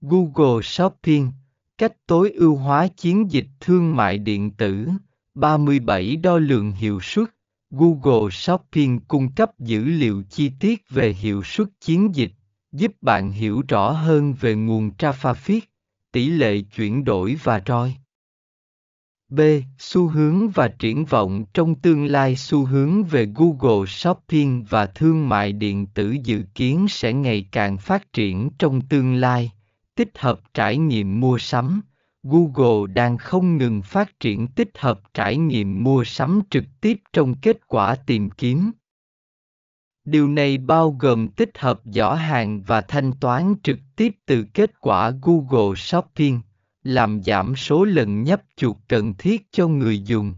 Google Shopping, cách tối ưu hóa chiến dịch thương mại điện tử, 37 đo lường hiệu suất. Google Shopping cung cấp dữ liệu chi tiết về hiệu suất chiến dịch, giúp bạn hiểu rõ hơn về nguồn traffic, tỷ lệ chuyển đổi và ROI. B. Xu hướng và triển vọng trong tương lai xu hướng về Google Shopping và thương mại điện tử dự kiến sẽ ngày càng phát triển trong tương lai, tích hợp trải nghiệm mua sắm. Google đang không ngừng phát triển tích hợp trải nghiệm mua sắm trực tiếp trong kết quả tìm kiếm. Điều này bao gồm tích hợp giỏ hàng và thanh toán trực tiếp từ kết quả Google Shopping, làm giảm số lần nhấp chuột cần thiết cho người dùng